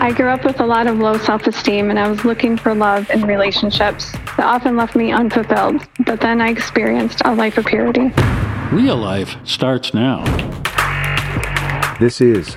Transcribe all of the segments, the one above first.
I grew up with a lot of low self esteem and I was looking for love in relationships that often left me unfulfilled. But then I experienced a life of purity. Real life starts now. This is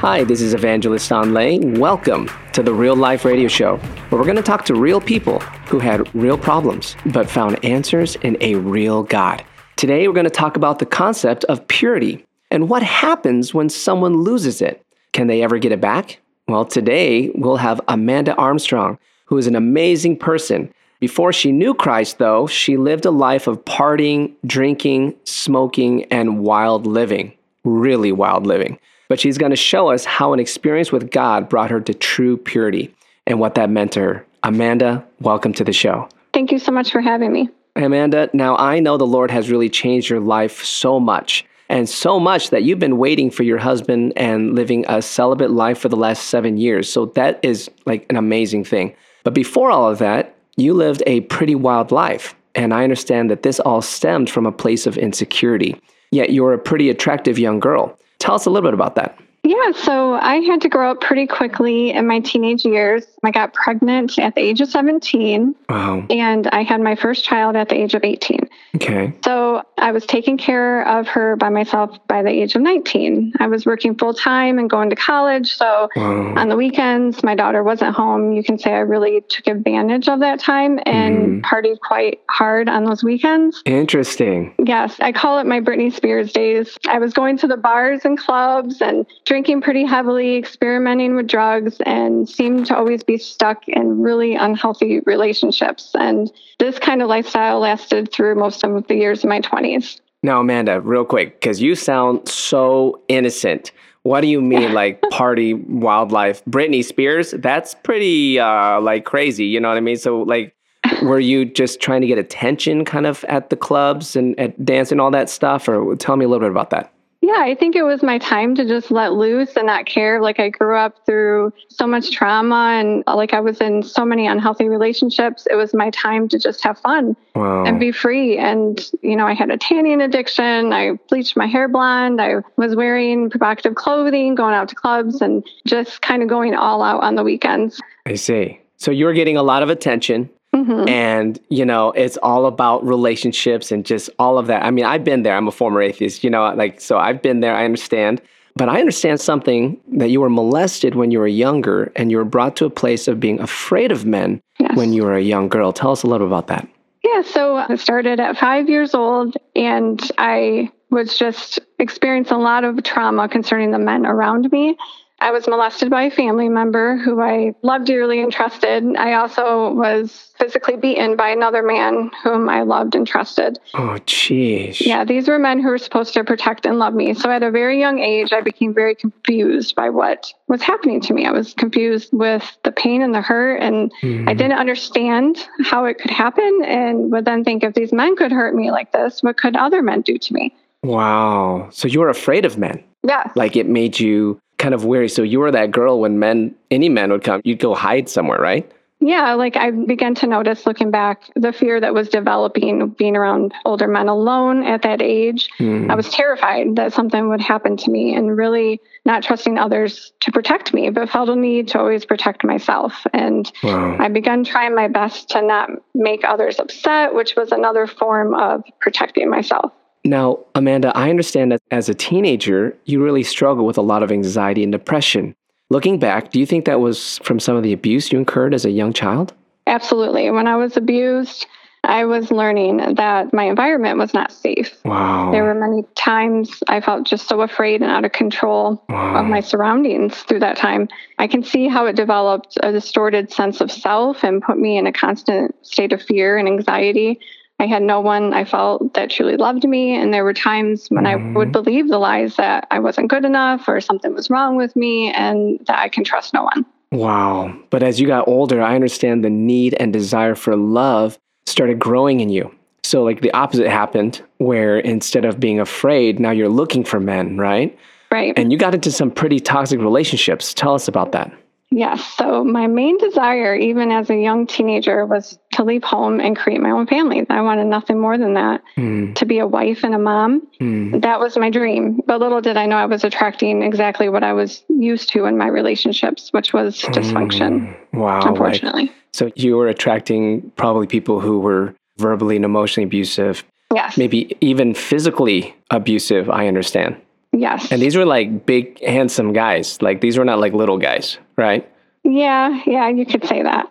Hi, this is Evangelist Anh Le. Welcome to the Real Life Radio Show, where we're going to talk to real people who had real problems but found answers in a real God. Today, we're going to talk about the concept of purity and what happens when someone loses it. Can they ever get it back? Well, today we'll have Amanda Armstrong, who is an amazing person. Before she knew Christ, though, she lived a life of partying, drinking, smoking, and wild living. Really wild living but she's going to show us how an experience with God brought her to true purity and what that meant to her. Amanda, welcome to the show. Thank you so much for having me. Amanda, now I know the Lord has really changed your life so much, and so much that you've been waiting for your husband and living a celibate life for the last seven years. So that is like an amazing thing. But before all of that, you lived a pretty wild life. And I understand that this all stemmed from a place of insecurity. Yet you're a pretty attractive young girl. Tell us a little bit about that. Yeah, so I had to grow up pretty quickly in my teenage years. I got pregnant at the age of 17, Wow. and I had my first child at the age of 18. Okay. So I was taking care of her by myself by the age of 19. I was working full time and going to college. So Wow. on the weekends, my daughter wasn't home. You can say I really took advantage of that time and mm-hmm. partied quite hard on those weekends. Interesting. Yes, I call it my Britney Spears days. I was going to the bars and clubs and drinking pretty heavily, experimenting with drugs, and seemed to always be stuck in really unhealthy relationships. And this kind of lifestyle lasted through most of the years of my 20s. Now, Amanda, real quick, because you sound so innocent. What do you mean, like party wildlife? Britney Spears? That's pretty uh, like crazy. You know what I mean? So, like, were you just trying to get attention, kind of at the clubs and at dance and all that stuff, or tell me a little bit about that? Yeah, I think it was my time to just let loose and not care. Like I grew up through so much trauma and uh, like I was in so many unhealthy relationships. It was my time to just have fun Wow. and be free. And, you know, I had a tanning addiction. I bleached my hair blonde. I was wearing provocative clothing, going out to clubs and just kind of going all out on the weekends. I see. So you're getting a lot of attention. Hmm and you know it's all about relationships and just all of that. I mean i've been there. I'm a former atheist you know like so i've been there i understand. But i understand something that you were molested when you were younger and you were brought to a place of being afraid of men Yes. when you were a young girl. Tell us a little about that. Yeah, so I started at five years old, and I was just experiencing a lot of trauma concerning the men around me. I was molested by a family member who I loved dearly and trusted. I also was physically beaten by another man whom I loved and trusted. oh jeez Yeah, these were men who were supposed to protect and love me. So at a very young age, I became very confused by what was happening to me. I was confused with the pain and the hurt, and I mm-hmm. didn't understand how it could happen. And would then think if these men could hurt me like this, what could other men do to me? wow so you were afraid of men Yeah. like it made you kind of weary so you were that girl when men any man would come you'd go hide somewhere right Yeah, like I began to notice looking back the fear that was developing being around older men alone at that age. Hmm. I was terrified that something would happen to me and really not trusting others to protect me, but felt a need to always protect myself. And wow I began trying my best to not make others upset, which was another form of protecting myself. Now, Amanda, I understand that as a teenager, you really struggle with a lot of anxiety and depression. Looking back, do you think that was from some of the abuse you incurred as a young child? Absolutely. When I was abused, I was learning that my environment was not safe. Wow. There were many times I felt just so afraid and out of control of my surroundings through that time. I can see how it developed a distorted sense of self and put me in a constant state of fear and anxiety. I had no one I felt that truly loved me. And there were times when I would mm-hmm. believe the lies that I wasn't good enough or something was wrong with me and that I can trust no one. Wow. But as you got older, I understand the need and desire for love started growing in you. So, like the opposite happened, where instead of being afraid, now you're looking for men, right? Right. And you got into some pretty toxic relationships. Tell us about that. Yes. So my main desire, even as a young teenager, was to leave home and create my own family. I wanted nothing more than that Mm. to be a wife and a mom. Mm. That was my dream. But little did I know I was attracting exactly what I was used to in my relationships, which was dysfunction, Mm. Wow. like- unfortunately. so you were attracting probably people who were verbally and emotionally abusive, yes. maybe even physically abusive, I understand. Yes. And these were like big, handsome guys. Like these were not like little guys, right? yeah. Yeah. You could say that.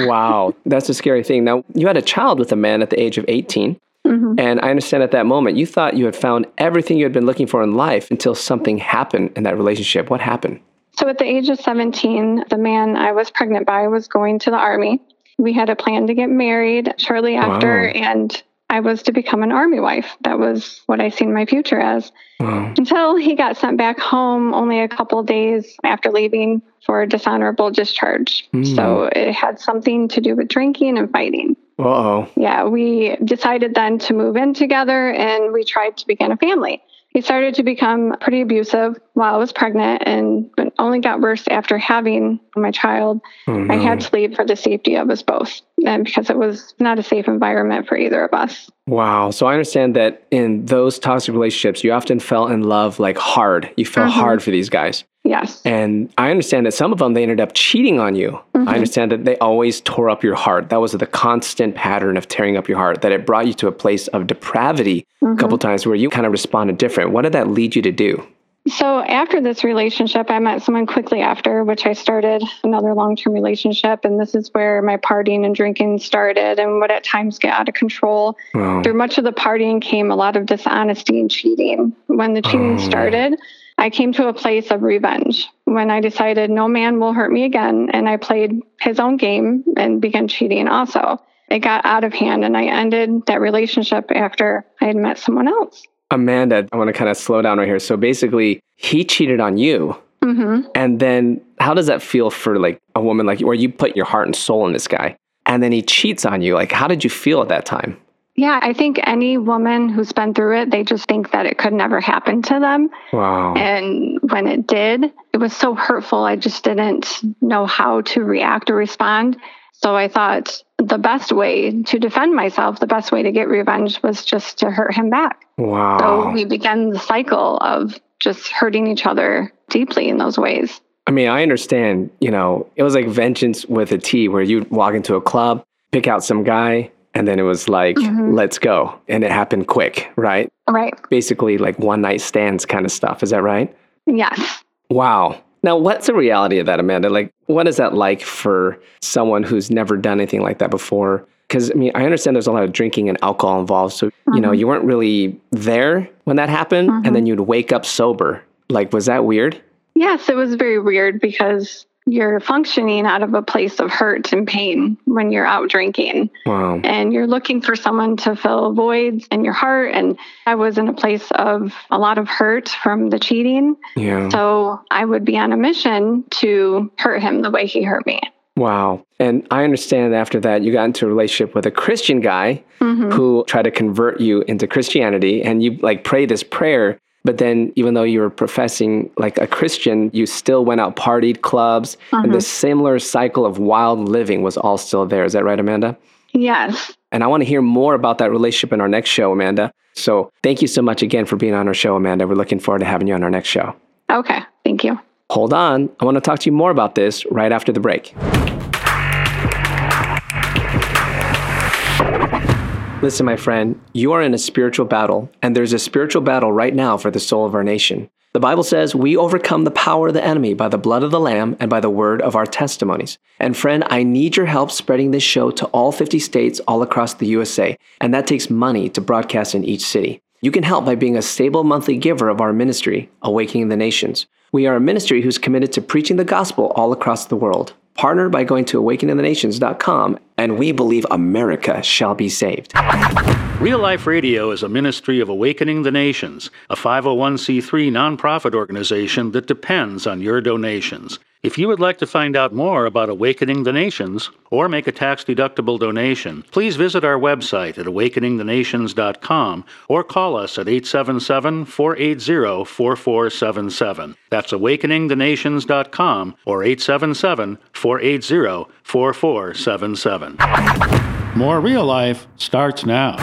Wow. That's a scary thing. Now, you had a child with a man at the age of 18. Mhm. And I understand at that moment you thought you had found everything you had been looking for in life until something happened in that relationship. What happened? So at the age of 17, the man I was pregnant by was going to the army. We had a plan to get married shortly after, Wow. and I was to become an army wife. That was what I seen my future as. Wow. Until he got sent back home only a couple days after leaving for a dishonorable discharge. Hmm. So it had something to do with drinking and fighting. Uh oh. Yeah, we decided then to move in together and we tried to begin a family. He started to become pretty abusive while I was pregnant and only got worse after having my child. Oh, I had to leave for the safety of us both and because it was not a safe environment for either of us. Wow. So I understand that in those toxic relationships, you often fell in love like hard. You fell Mhm. hard for these guys. Yes. And I understand that some of them, they ended up cheating on you. I mm-hmm. understand that they always tore up your heart. That was the constant pattern of tearing up your heart, that it brought you to a place of depravity a couple mm-hmm. times where you kind of responded different. What did that lead you to do? So after this relationship, I met someone quickly after, which I started another long-term relationship, and this is where my partying and drinking started, and would at times get out of control. Wow. Through much of the partying came a lot of dishonesty and cheating. When the cheating Oh. started, I came to a place of revenge. When I decided no man will hurt me again, and I played his own game and began cheating also. It got out of hand, and I ended that relationship after I had met someone else. Amanda, I want to kind of slow down right here. So basically, he cheated on you. hmm And then how does that feel for like a woman like you, where you put your heart and soul in this guy and then he cheats on you? Like, how did you feel at that time? Yeah, I think any woman who's been through it, they just think that it could never happen to them. Wow. And when it did, it was so hurtful. I just didn't know how to react or respond. So I thought the best way to defend myself, the best way to get revenge was just to hurt him back. Wow. So we began the cycle of just hurting each other deeply in those ways. I mean, I understand, you know, it was like vengeance with a T where you'd walk into a club, pick out some guy, and then it was like, Mhm. let's go. And it happened quick, right? Right. Basically, like one night stands kind of stuff. Is that right? Yes. Wow. Now, what's the reality of that, Amanda? Like, what is that like for someone who's never done anything like that before? Because, I mean, I understand there's a lot of drinking and alcohol involved. So, you know, Mhm. you weren't really there when that happened. Mhm. And then you'd wake up sober. Like, was that weird? Yes, it was very weird because you're functioning out of a place of hurt and pain when you're out drinking. Wow. and you're looking for someone to fill voids in your heart. And I was in a place of a lot of hurt from the cheating. Yeah. So I would be on a mission to hurt him the way he hurt me. Wow. And I understand after that, you got into a relationship with a Christian guy Mhm. who tried to convert you into Christianity. And you like pray this prayer. But then, even though you were professing like a Christian, you still went out, partied, clubs, and the uh-huh. similar cycle of wild living was all still there. Is that right, Amanda? Yes. And I want to hear more about that relationship in our next show, Amanda. So thank you so much again for being on our show, Amanda. We're looking forward to having you on our next show. Okay. Thank you. Hold on. I want to talk to you more about this right after the break. Listen, my friend, you are in a spiritual battle, and there's a spiritual battle right now for the soul of our nation. The Bible says we overcome the power of the enemy by the blood of the Lamb and by the word of our testimonies. And friend, I need your help spreading this show to all 50 states all across the USA, and that takes money to broadcast in each city. You can help by being a stable monthly giver of our ministry, Awakening the Nations. We are a ministry who's committed to preaching the gospel all across the world. Partner by going to awakeningthenations.com, and we believe America shall be saved. Real Life Radio is a ministry of Awakening the Nations, a 501c3 nonprofit organization that depends on your donations. If you would like to find out more about Awakening the Nations or make a tax deductible donation, please visit our website at awakeningthenations.com or call us at 877 480 4477. That's awakeningthenations.com or 877 480 4477. More real life starts now.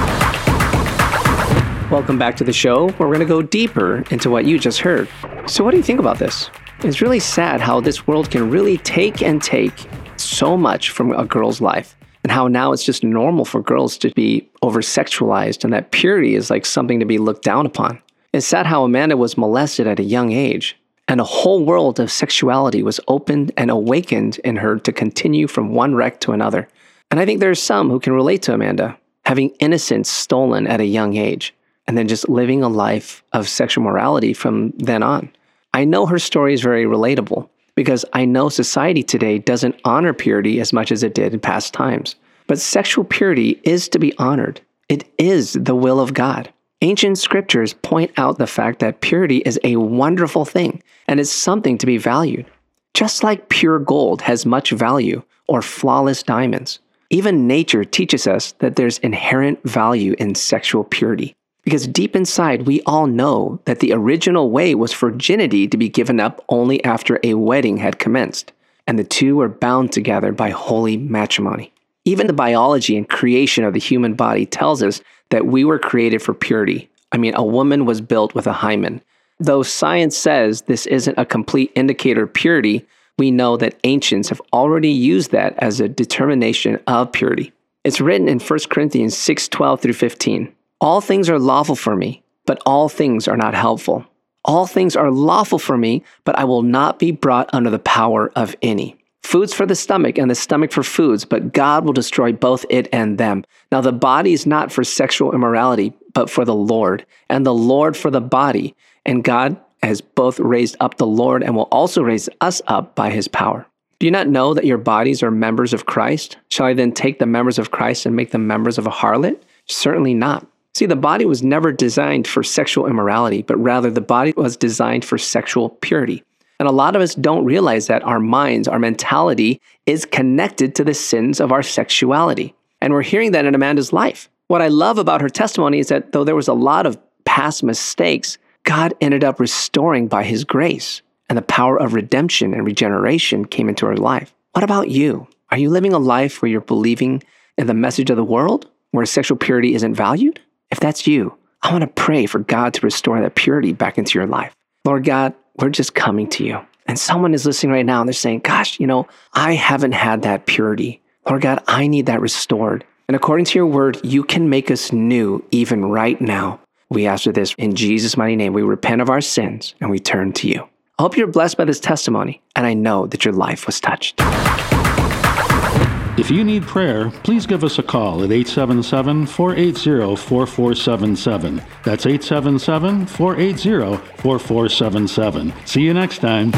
Welcome back to the show. Where we're going to go deeper into what you just heard. So, what do you think about this? It's really sad how this world can really take and take so much from a girl's life, and how now it's just normal for girls to be over sexualized, and that purity is like something to be looked down upon. It's sad how Amanda was molested at a young age, and a whole world of sexuality was opened and awakened in her to continue from one wreck to another. And I think there are some who can relate to Amanda, having innocence stolen at a young age and then just living a life of sexual morality from then on. I know her story is very relatable because I know society today doesn't honor purity as much as it did in past times. But sexual purity is to be honored, it is the will of God. Ancient scriptures point out the fact that purity is a wonderful thing and is something to be valued. Just like pure gold has much value or flawless diamonds, even nature teaches us that there's inherent value in sexual purity. Because deep inside, we all know that the original way was virginity to be given up only after a wedding had commenced, and the two were bound together by holy matrimony. Even the biology and creation of the human body tells us that we were created for purity. I mean, a woman was built with a hymen. Though science says this isn't a complete indicator of purity, we know that ancients have already used that as a determination of purity. It's written in 1 Corinthians 6 12 through 15. All things are lawful for me, but all things are not helpful. All things are lawful for me, but I will not be brought under the power of any. Foods for the stomach and the stomach for foods, but God will destroy both it and them. Now the body is not for sexual immorality, but for the Lord, and the Lord for the body. And God has both raised up the Lord and will also raise us up by his power. Do you not know that your bodies are members of Christ? Shall I then take the members of Christ and make them members of a harlot? Certainly not. See, the body was never designed for sexual immorality, but rather the body was designed for sexual purity. And a lot of us don't realize that our minds, our mentality is connected to the sins of our sexuality. And we're hearing that in Amanda's life. What I love about her testimony is that though there was a lot of past mistakes, God ended up restoring by his grace, and the power of redemption and regeneration came into her life. What about you? Are you living a life where you're believing in the message of the world, where sexual purity isn't valued? If that's you, I want to pray for God to restore that purity back into your life. Lord God, we're just coming to you. And someone is listening right now and they're saying, Gosh, you know, I haven't had that purity. Lord God, I need that restored. And according to your word, you can make us new even right now. We ask for this in Jesus' mighty name. We repent of our sins and we turn to you. I hope you're blessed by this testimony, and I know that your life was touched. If you need prayer, please give us a call at 877 480 4477. That's 877 480 4477. See you next time.